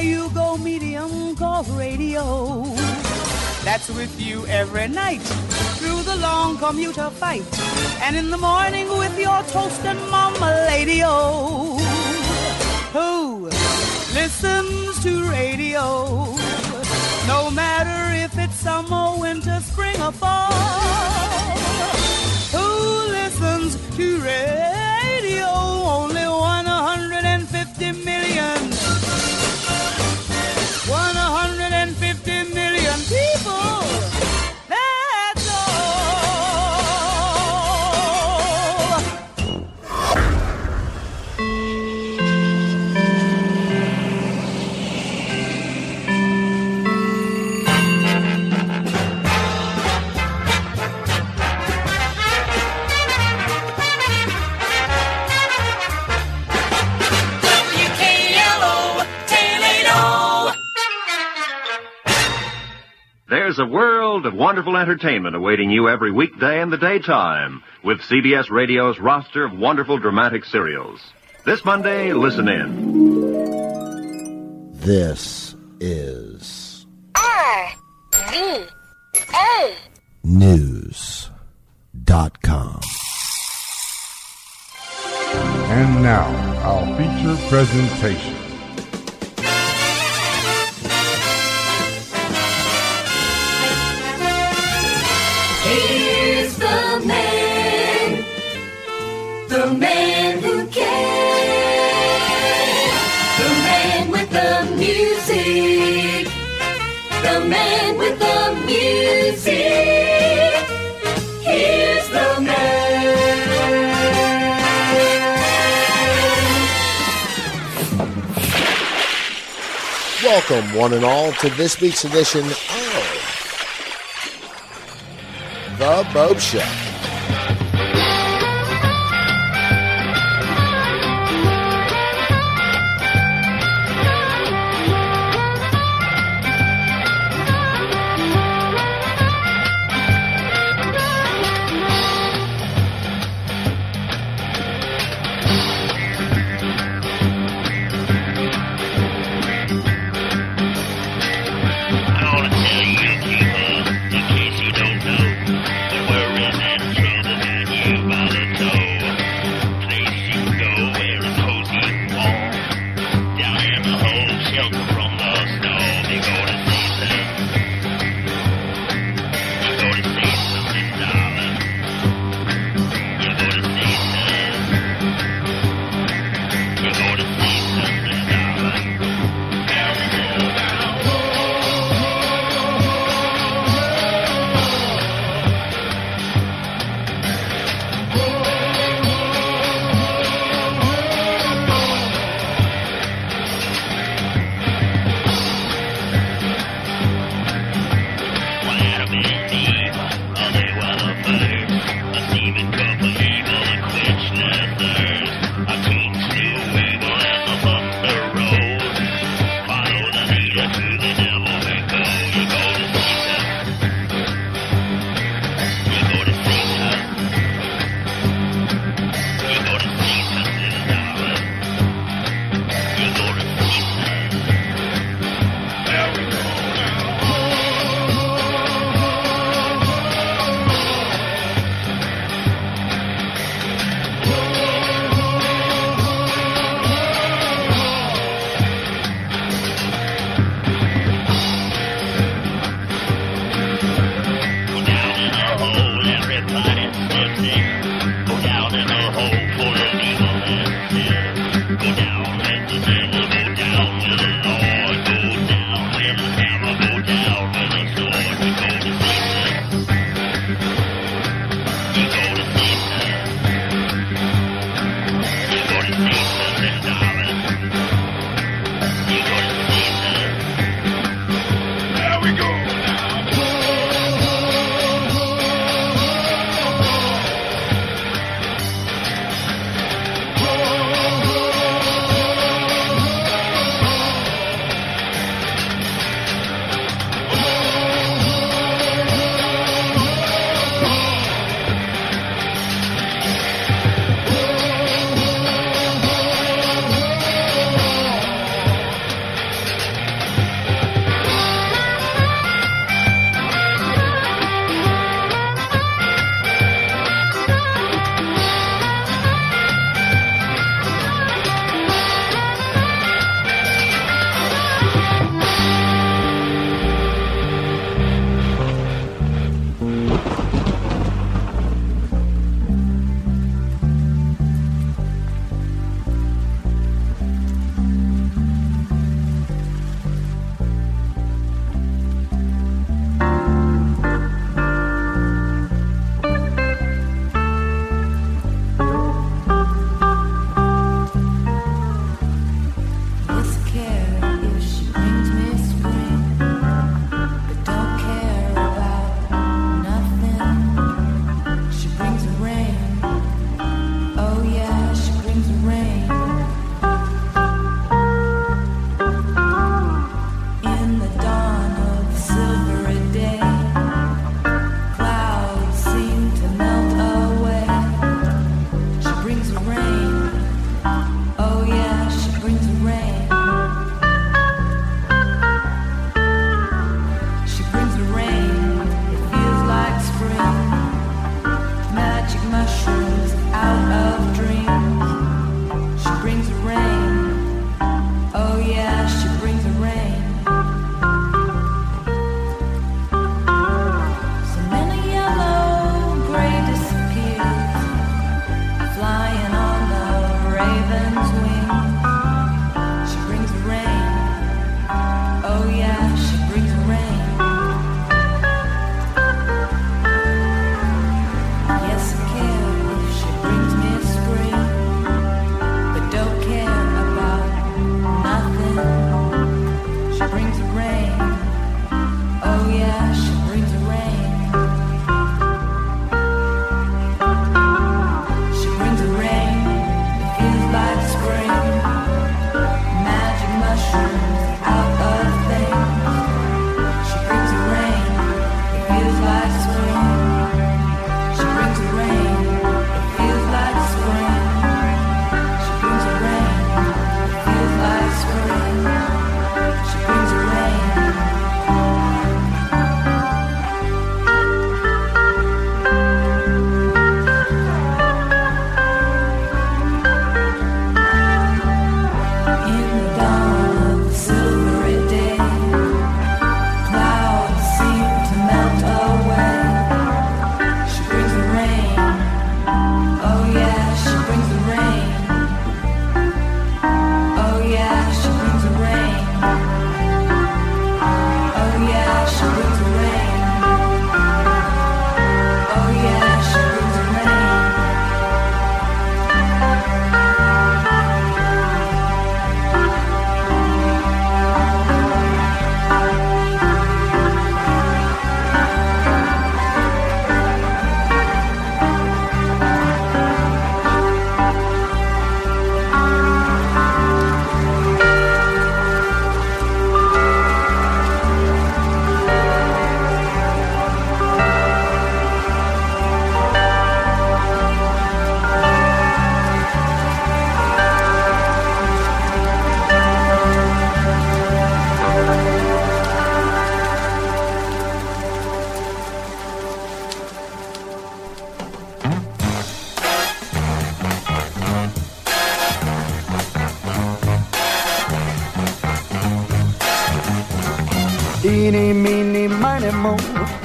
You go, medium called radio. That's with you every night through the long commuter fight. And in the morning with your toast and mama lady oh. Who listens to radio? No matter if it's summer, winter, spring, or fall. Who listens to radio? A world of wonderful entertainment awaiting you every weekday in the daytime with CBS Radio's roster of wonderful dramatic serials. This Monday, listen in. This is R V A. News.com. And now, our feature presentation. Here's the man, the man who cares, the man with the music, the man with the music. Here's the man. Welcome, one and all, to this week's edition The Bob Show.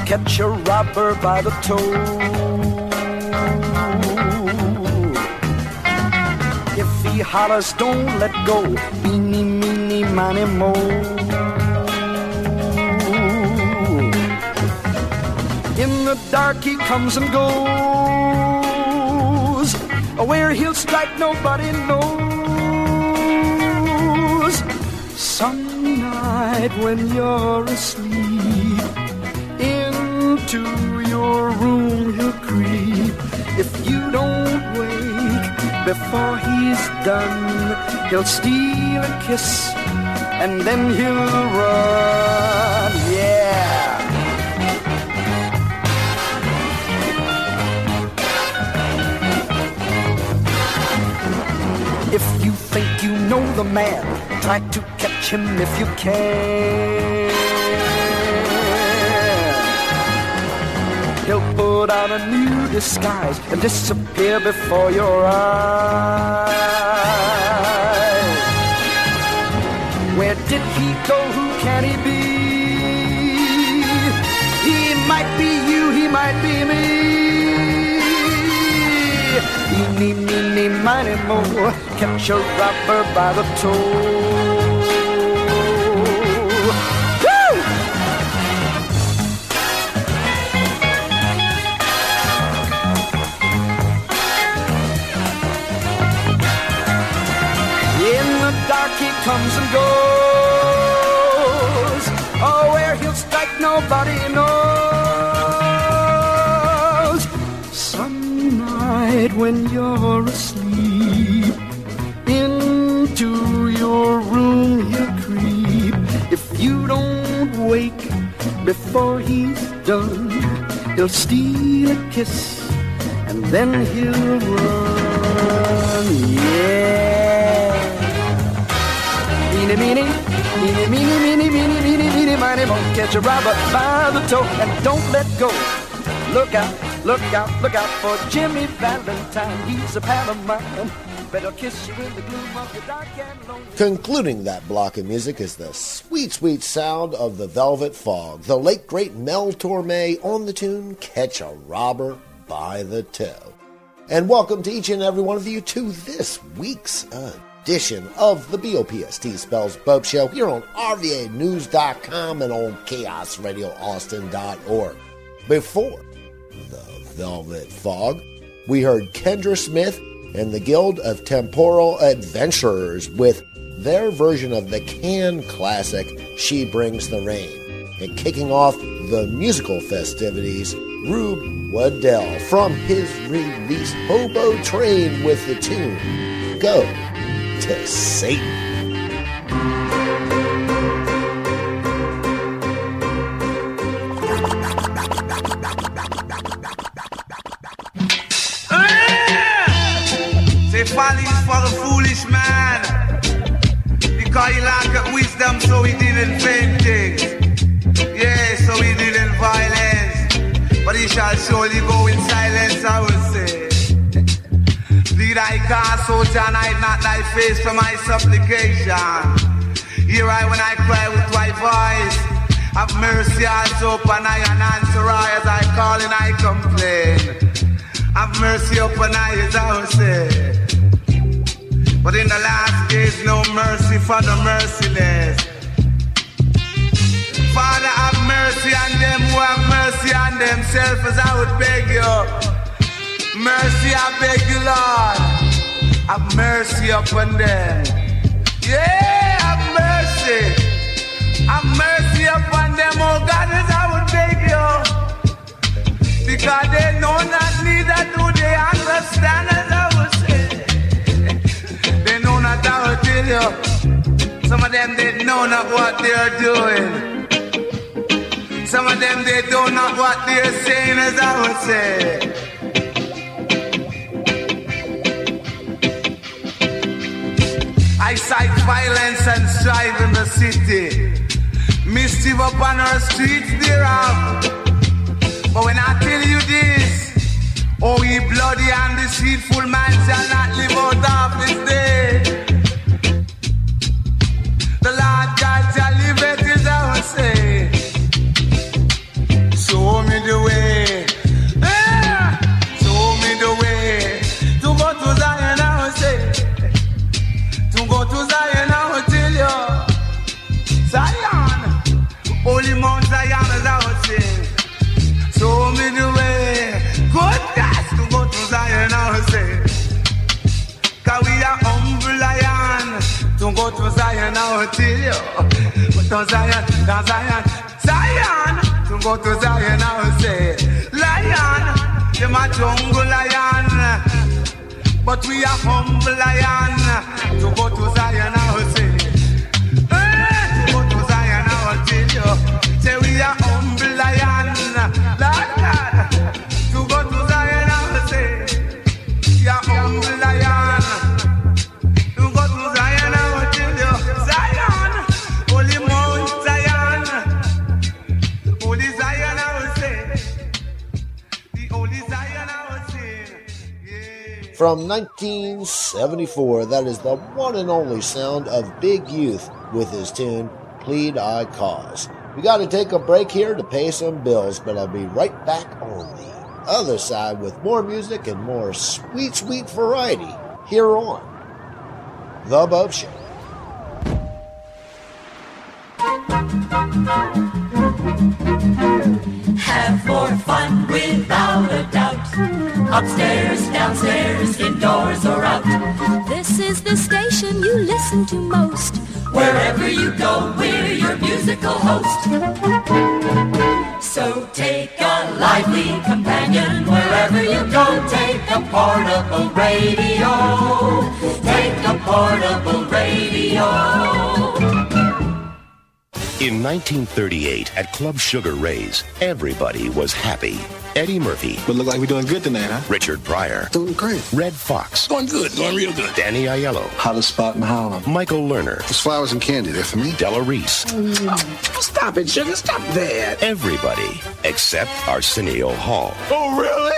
Catch a robber by the toe. If he hollers, don't let go. Eeny, meeny, miny, mo. In the dark he comes and goes. Where he'll strike nobody knows. Some night when you're asleep, into your room he'll creep. If you don't wake before he's done, he'll steal a kiss and then he'll run. Yeah. If you think you know the man, try to catch him if you can. He'll put on a new disguise and disappear before your eyes. Where did he go? Who can he be? He might be you, he might be me. Eeny, meeny, miny, mo, catch a robber by the toe. Comes and goes. Oh, where he'll strike nobody knows. Some night when you're asleep, into your room he'll creep. If you don't wake before he's done, he'll steal a kiss and then he'll run. Yeah. Meeny, meeny, meeny, meeny, meeny, meeny, meeny, meeny, miny, mo. Catch a robber by the toe and don't let go. Look out, look out, look out for Jimmy Valentine. He's a pal of mine. Concluding that block of music is the sweet, sweet sound of the Velvet Fog, the late great Mel Torme on the tune Catch a Robber by the Toe. And welcome to each and every one of you to this week's edition of the BOPST Spells Bob Show here on RVANews.com and on ChaosRadioAustin.org. Before the Velvet Fog, we heard Kendra Smith and the Guild of Temporal Adventurers with their version of the Can classic She Brings the Rain. And kicking off the musical festivities, Rube Waddell from his release Hobo Train with the tune Go to Satan. For foolish man. Because he lacked wisdom, so he did things. Yeah, so he did violence. But he shall surely go in silence, I will say. I cast, so John, hide not thy face from my supplication. Hear I when I cry with my voice. Have mercy also upon I and answer I as I call and I complain. Have mercy upon I as I say. But in the last days, no mercy for the merciless. Father, have mercy on them who have mercy on themselves, as I would beg you. Mercy, I beg you, Lord. Have mercy upon them. Yeah, have mercy. Have mercy upon them, oh God, as I would beg you. Because they know not neither do they understand, as I would say. They know not how to tell you. Some of them they know not what they are doing. Some of them they don't know what they're saying, as I would say. I cite violence and strife in the city. Mischief upon our streets thereof. But when I tell you this, oh ye bloody and deceitful man shall not live out of this day. The Lord God shall live it is our say. Show me the way. Go to Zion, I will tell you. But to Zion, to Zion, Zion, to go to Zion, I will say, Lion, them a jungle lion. But we are humble lion. To go to Zion, I will say, From 1974, that is the one and only sound of Big Youth with his tune Plead I Cause. We got to take a break here to pay some bills, but I'll be right back on the other side with more music and more sweet, sweet variety here on The Bob Show. Have more fun without a doubt. Upstairs, downstairs, indoors or out. This is the station you listen to most. Wherever you go, we're your musical host. So take a lively companion wherever you go. Take a portable radio. Take a portable radio. In 1938, at Club Sugar Ray's, everybody was happy. Eddie Murphy. But look like we're doing good tonight, huh? Richard Pryor. Doing great. Redd Foxx. Going good. Going real good. Danny Aiello. Hottest spot in Harlem. Michael Lerner. There's flowers and candy there for me. Della Reese. Oh, stop it, sugar. Stop that. Everybody except Arsenio Hall. Oh, really?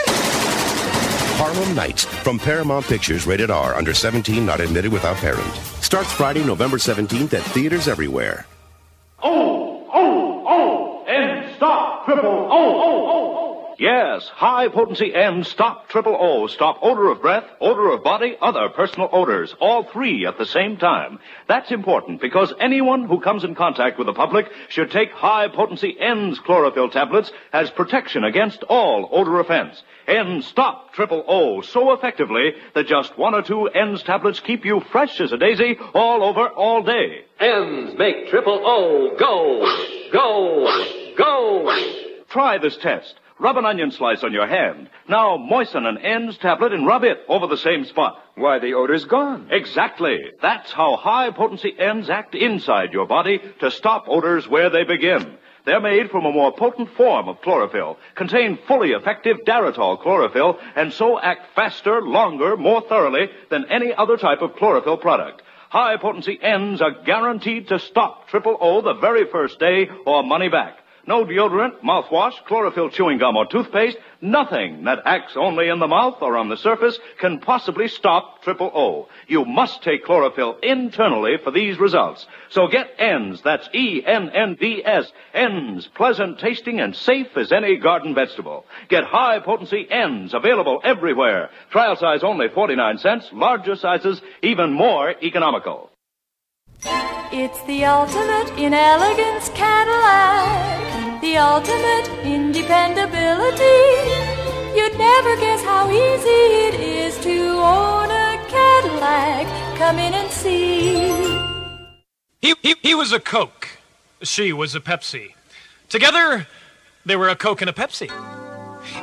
Harlem Nights from Paramount Pictures, rated R, under 17, not admitted without parent. Starts Friday, November 17th at theaters everywhere. Oh, oh, oh, and stop, triple O, O, O, O. Yes, high potency N stop triple O. Stop odor of breath, odor of body, other personal odors. All three at the same time. That's important because anyone who comes in contact with the public should take high potency Ennds chlorophyll tablets as protection against all odor offense. N stop triple O so effectively that just one or two Ennds tablets keep you fresh as a daisy all over all day. Ennds make triple O go, go, go. Try this test. Rub an onion slice on your hand. Now moisten an Ennds tablet and rub it over the same spot. Why, the odor's gone. Exactly. That's how high potency Ennds act inside your body to stop odors where they begin. They're made from a more potent form of chlorophyll, contain fully effective Daratol chlorophyll, and so act faster, longer, more thoroughly than any other type of chlorophyll product. High potency Ennds are guaranteed to stop triple O the very first day or money back. No deodorant, mouthwash, chlorophyll chewing gum or toothpaste, nothing that acts only in the mouth or on the surface can possibly stop triple O. You must take chlorophyll internally for these results. So get Ennds, that's E-N-N-D-S, Ennds, pleasant tasting and safe as any garden vegetable. Get high potency Ennds, available everywhere. Trial size only 49 cents, larger sizes even more economical. It's the ultimate in elegance Cadillac, the ultimate in dependability. You'd never guess how easy it is to own a Cadillac. Come in and see. He, he, he was a Coke. She was a Pepsi. Together, they were a Coke and a Pepsi.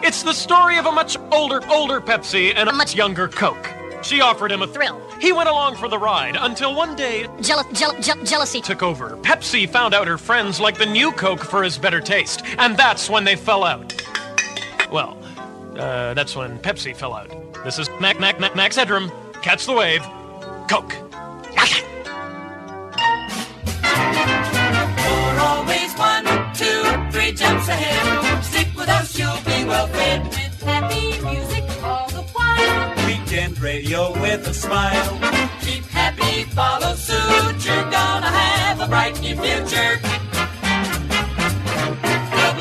It's the story of a much older, older Pepsi and a much younger Coke. She offered him a thrill. He went along for the ride until one day Jealous, jeal- je- jealousy. took over. Pepsi found out her friends liked the new Coke for his better taste, and that's when they fell out. Well, uh, that's when Pepsi fell out. This is Mac, Mac, Mac, Max Headroom. Catch the wave. Coke. You're always one, two, three jumps ahead. Stick with us, you'll be well fed. With happy music all the while. Weekend radio with a smile. Keep happy, follow suit. You're gonna have a bright new future.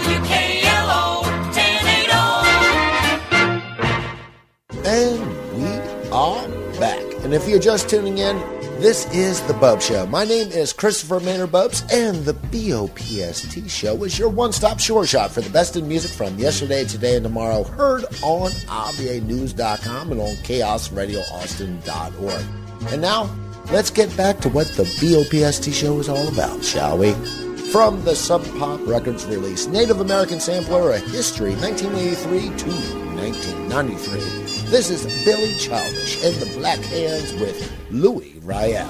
WKLO 1080. And we are back. And if you're just tuning in, this is The Bub Show. My name is Christopher Maynard Bopst, and the BOPST Show is your one stop short shot for the best in music from yesterday, today, and tomorrow, heard on RVANews.com and on chaosradioaustin.org. And now, let's get back to what the BOPST show is all about, shall we? From the Sub Pop Records release, Native American Sampler, A History, 1983 to 1993. This is Billy Childish and the Black Hands with Louis Riel.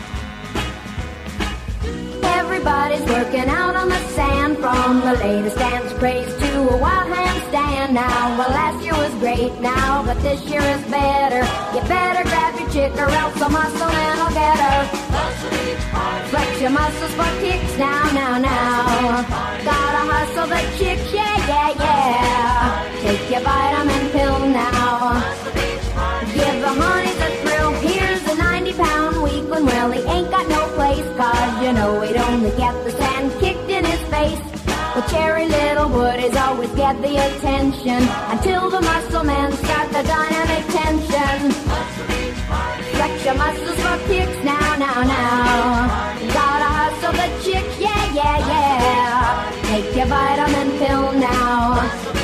Everybody's working out on the sand from the latest dance craze to a wild handstand now. Well, last year was great now, but this year is better. You better grab your chick or else the muscle I'll get her. Flex your muscles for kicks now, now, now. Gotta hustle the chicks, yeah, yeah, yeah. Take your vitamin Well, Cherry Littlewood is always get the attention until the muscle men start the dynamic tension. Flex your muscles for kicks now, now, now. Gotta hustle the chicks, yeah, yeah, yeah. Take your vitamin pill now.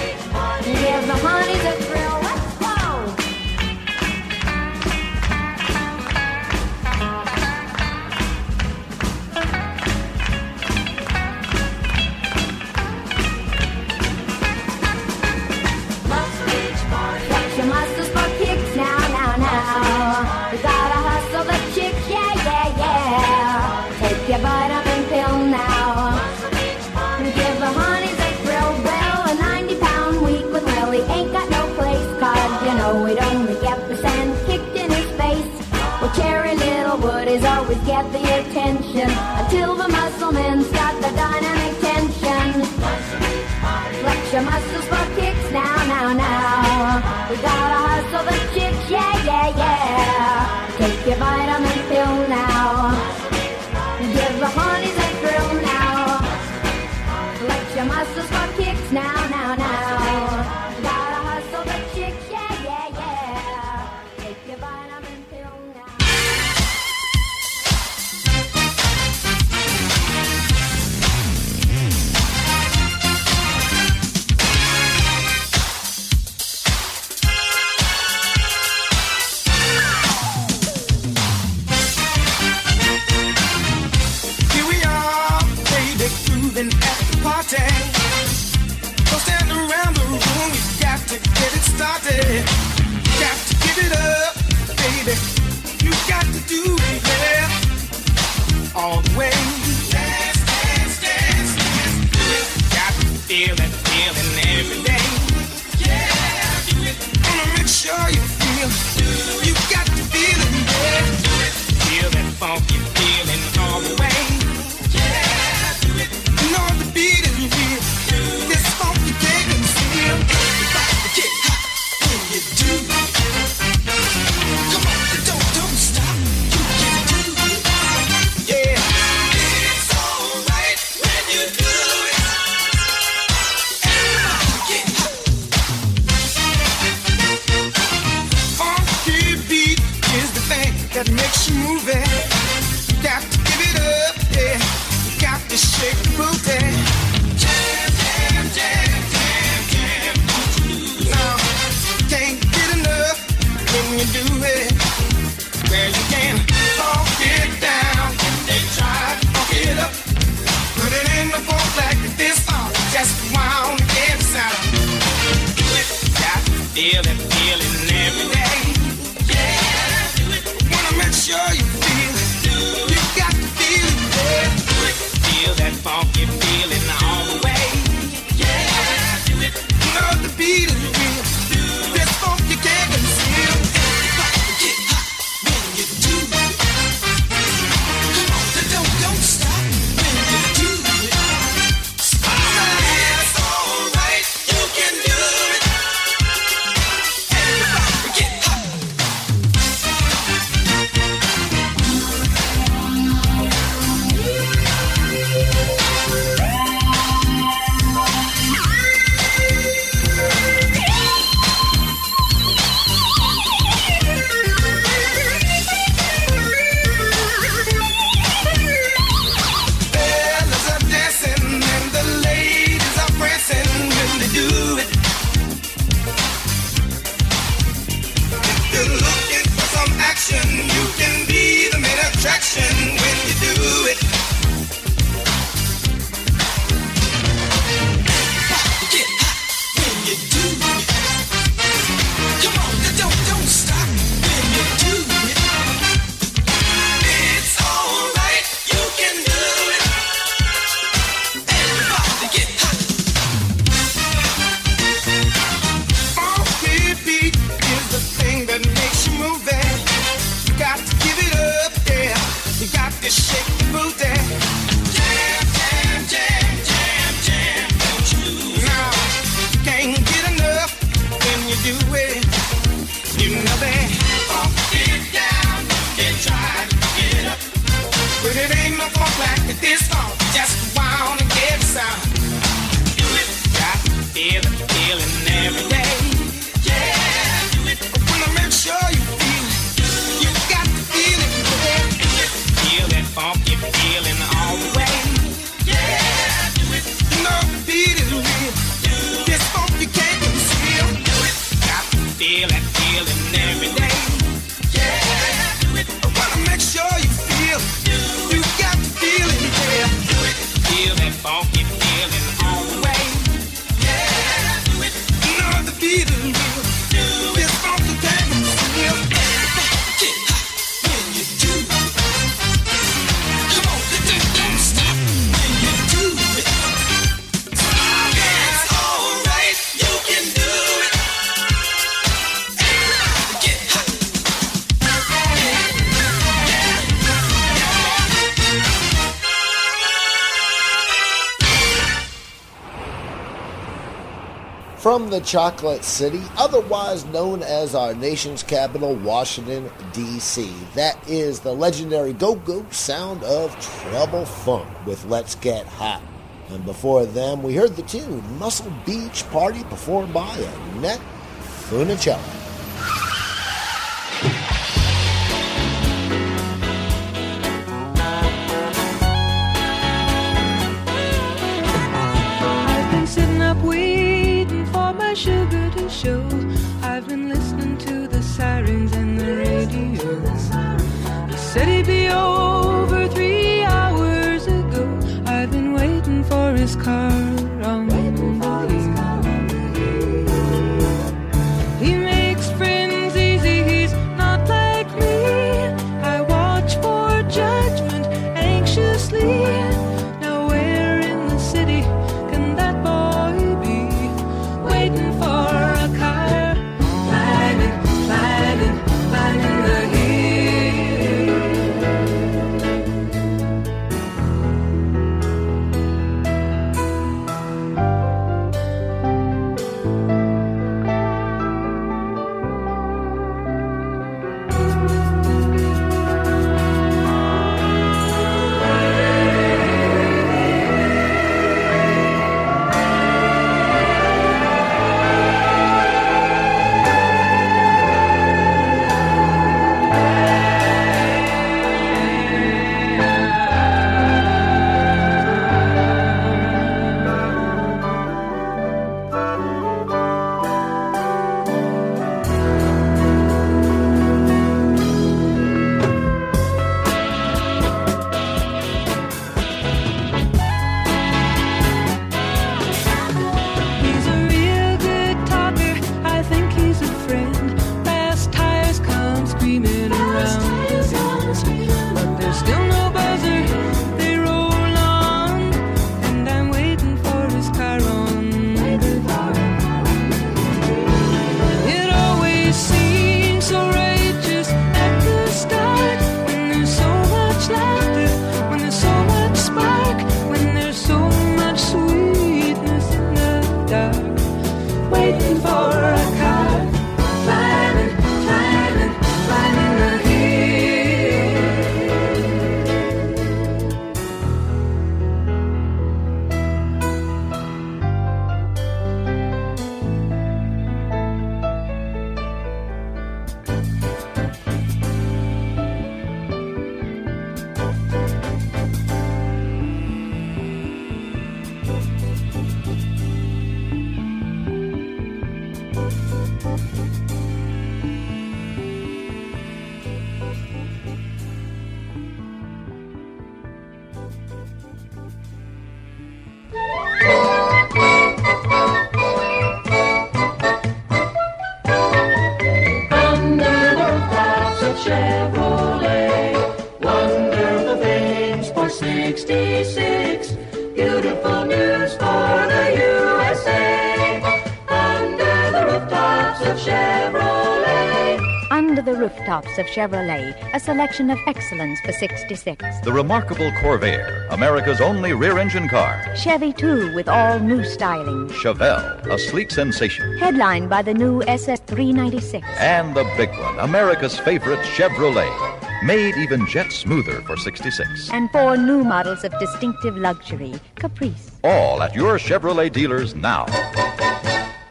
Chocolate City, otherwise known as our nation's capital, Washington, D.C. That is the legendary go go sound of Trouble Funk with Let's Get Hot. And before them, we heard the tune Muscle Beach Party performed by Annette Funicello. city be. A of excellence for 66. The remarkable Corvair, America's only rear engine car. Chevy, too, with all new styling. Chevelle, a sleek sensation. Headlined by the new SS396. And the big one, America's favorite Chevrolet. Made even jet smoother for 66. And four new models of distinctive luxury, Caprice. All at your Chevrolet dealers now.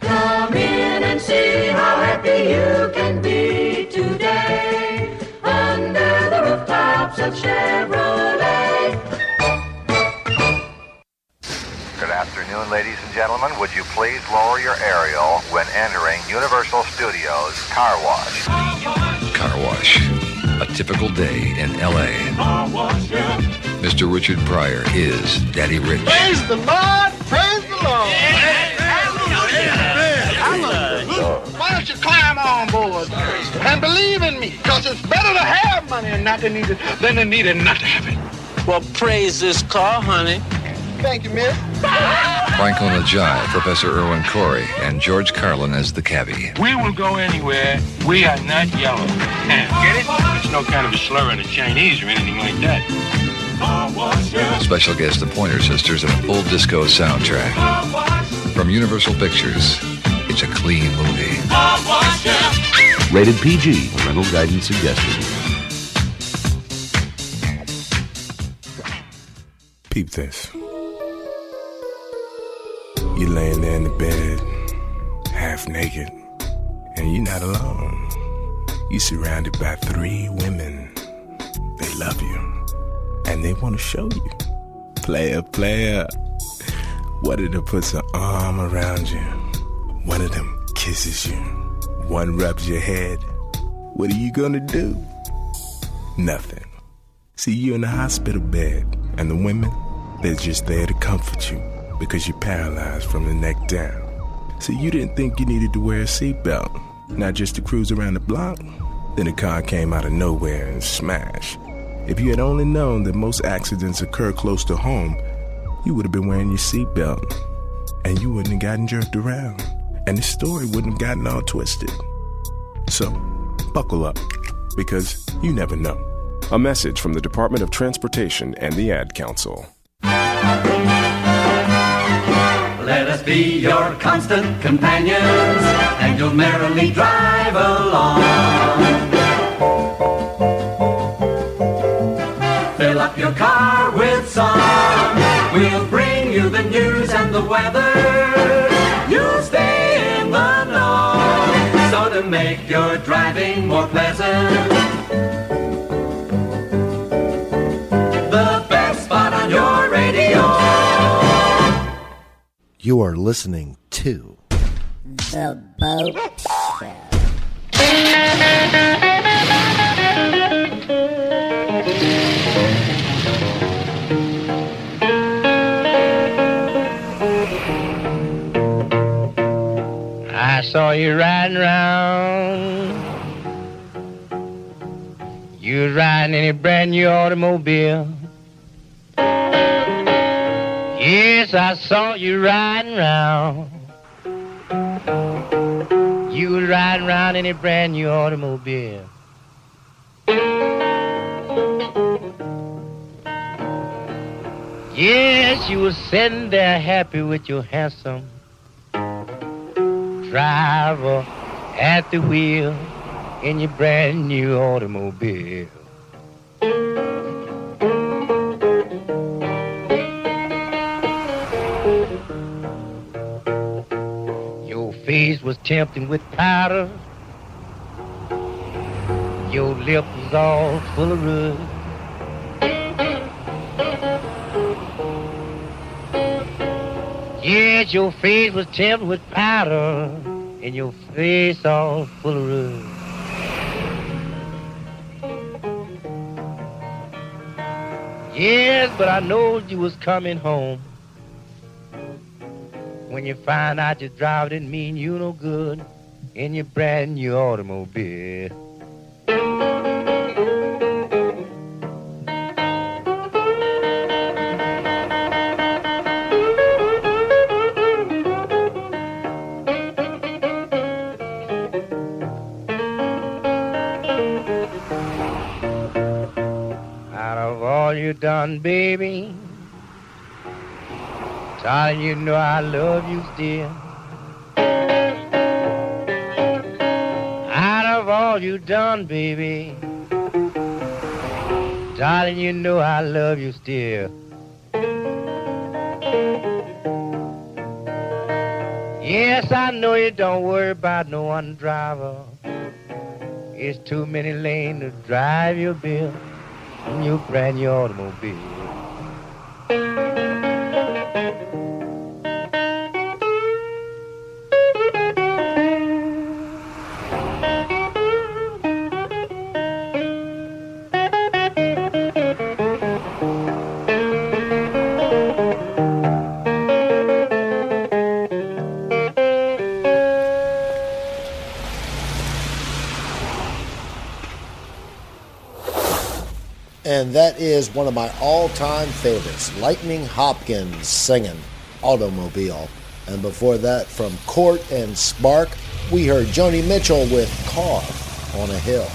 Come in and see how happy you can be rooftops of Chevrolet. Good afternoon, ladies and gentlemen. Would you please lower your aerial when entering Universal Studios Car Wash? Car wash. A typical day in L.A. car wash Mr. Richard Pryor is Daddy Rich. Praise the Lord! Praise the Lord! Why don't climb on board and believe in me? Because it's better to have money and not to need it than to need it not to have it. Well, praise this car, honey. Thank you, miss. Franklyn Ajaye, Professor Irwin Corey, and George Carlin as the cabbie. We will go anywhere. We are not yellow. Get it? It's no kind of a slur in the Chinese or anything like that. Special guest the Pointer Sisters and a full disco soundtrack. From Universal Pictures, it's a clean movie. Rated PG. Parental guidance suggested. Peep this. You're laying there in the bed, half naked, and you're not alone. You're surrounded by three women. They love you, and they want to show you. Player, player. What of them puts an arm around you. One of them kisses you. One rubs your head. What are you gonna do? Nothing. See, you're in a hospital bed, and the women, they're just there to comfort you because you're paralyzed from the neck down. So you didn't think you needed to wear a seatbelt, not just to cruise around the block? Then a car came out of nowhere and smashed. If you had only known that most accidents occur close to home, you would have been wearing your seatbelt, and you wouldn't have gotten jerked around, and the story wouldn't have gotten all twisted. So, buckle up, because you never know. A message from the Department of Transportation and the Ad Council. Let us be your constant companions, and you'll merrily drive along. Fill up your car with song. We'll bring you the news and the weather. To make your driving more pleasant, the best spot on your radio. You are listening to The Boat I saw you riding around. You was riding in a brand new automobile. Yes, I saw you riding around. You was riding around in a brand new automobile. Yes, you was sitting there happy with your handsome driver at the wheel in your brand new automobile. Your face was tempting with powder. Your lips was all full of rouge. Yes, your face was tempted with powder, and your face all full of rouge. Yes, but I knowed you was coming home. When you find out your driver didn't mean you no good in your brand new automobile. Done, baby. Darling, you know I love you still. Out of all you done, baby. Darling, you know I love you still. Yes, I know you don't worry about no one driver. It's too many lanes to drive your bill in your brand new automobile. Is one of my all time favorites, Lightnin' Hopkins singing Automobile. And before that, from Court and Spark, we heard Joni Mitchell with Car on a Hill.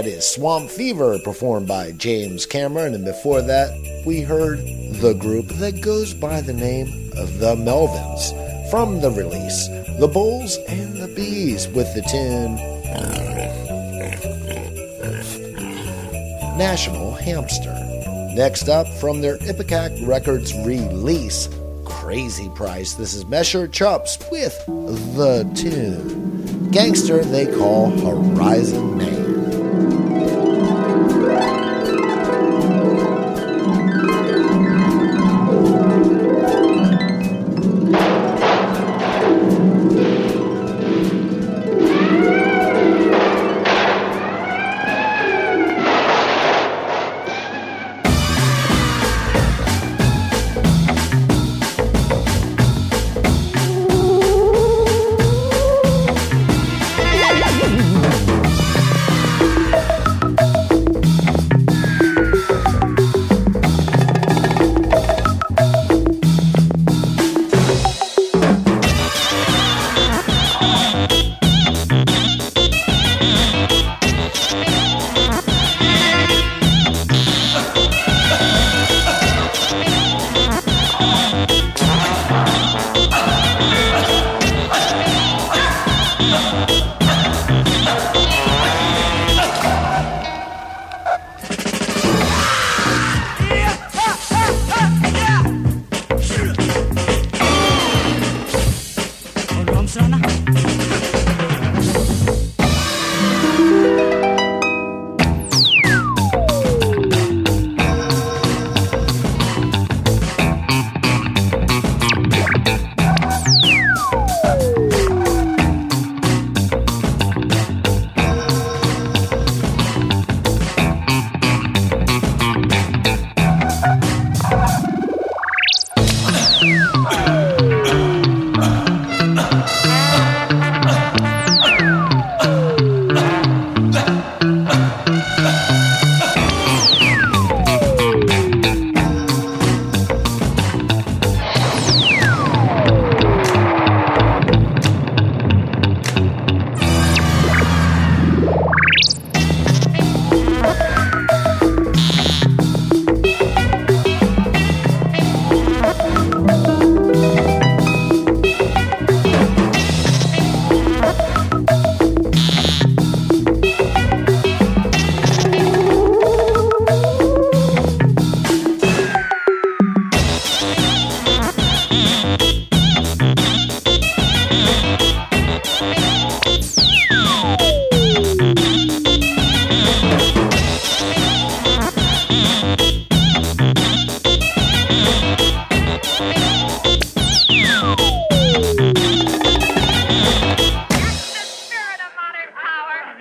That is Swamp Fever, performed by James Cameron. And before that, we heard the group that goes by the name of the Melvins from the release The Bulls and the Bees with the tune National Hamster. Next up, from their Ipecac Records release, Crazy Price, this is Mesher Chops with the tune Gangster they call Horizon Man.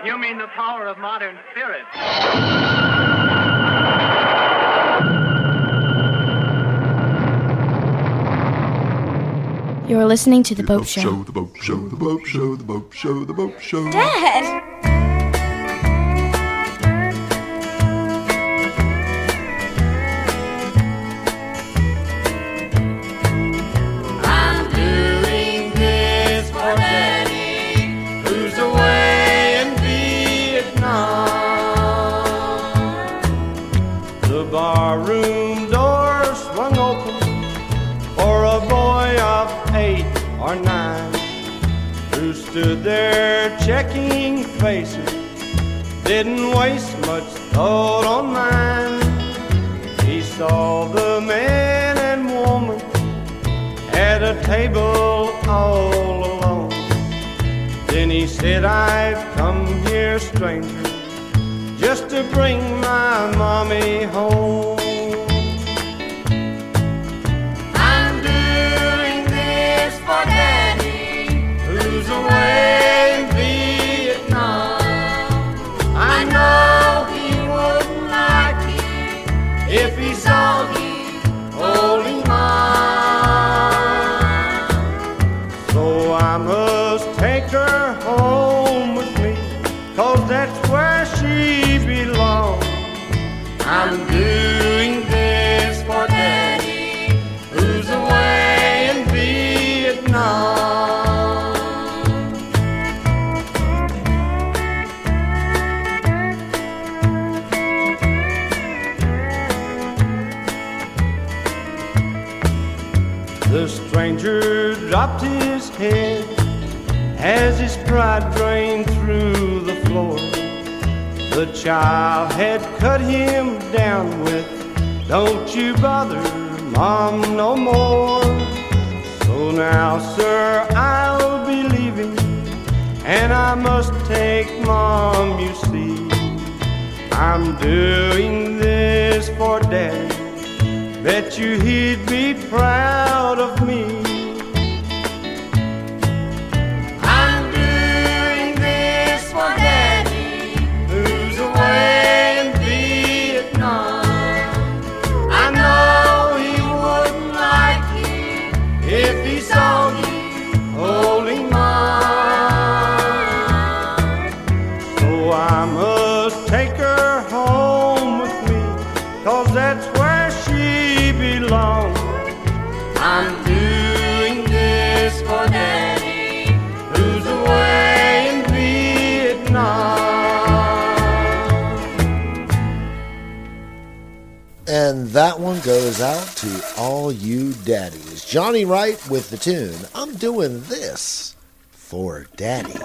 You mean the power of modern spirit? You're listening to The Boat Show. The boat show, the boat show, the boat show, the boat show. Dad! Didn't waste much thought on mine. He saw the man and woman at a table all alone. Then he said, I've come here, stranger, just to bring my mommy home. Stranger dropped his head as his pride drained through the floor. The child had cut him down with, Don't you bother mom no more. So now, sir, I'll be leaving, and I must take mom, you see. I'm doing this for daddy. Bet you he'd be proud of me. Goes out to all you daddies. Johnny Wright with the tune, I'm doing this for daddy.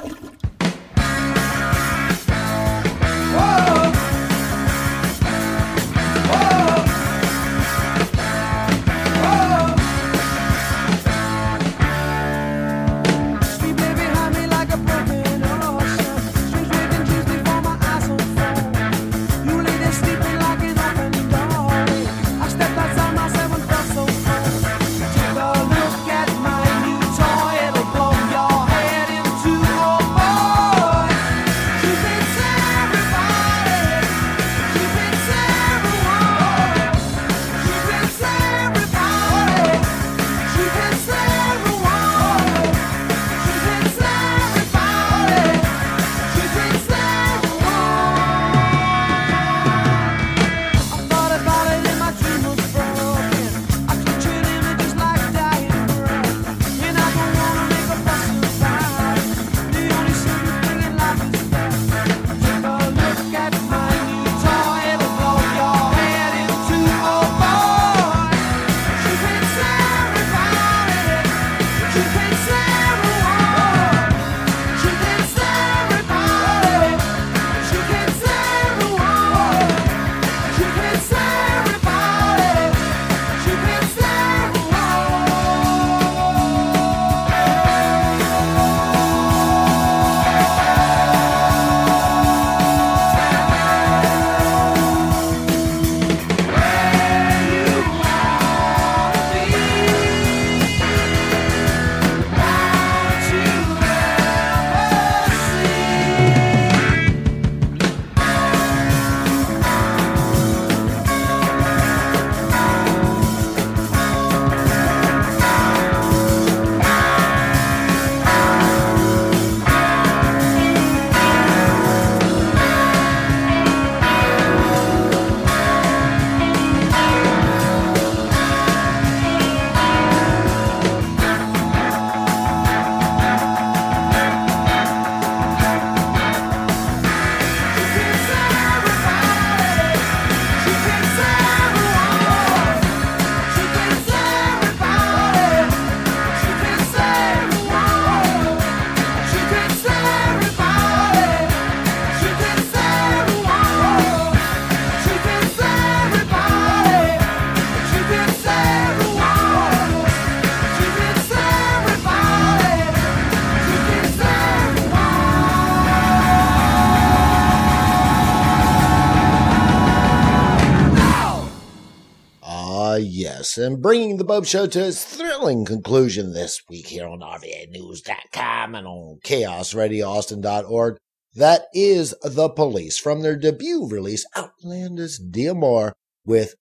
And bringing the Bob Show to its thrilling conclusion this week here on RVANews.com and on ChaosRadioAustin.org. That is The Police from their debut release, Outlandos d'Amour, with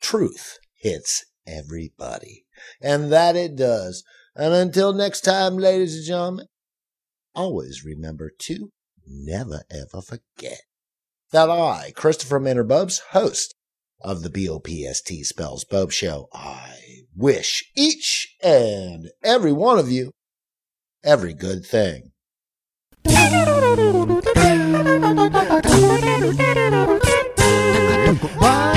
Truth Hits Everybody. And that it does. And until next time, ladies and gentlemen, always remember to never ever forget that I, Christopher Manor Bopst, host of the BOPST Spells Bob Show, I wish each and every one of you every good thing. Best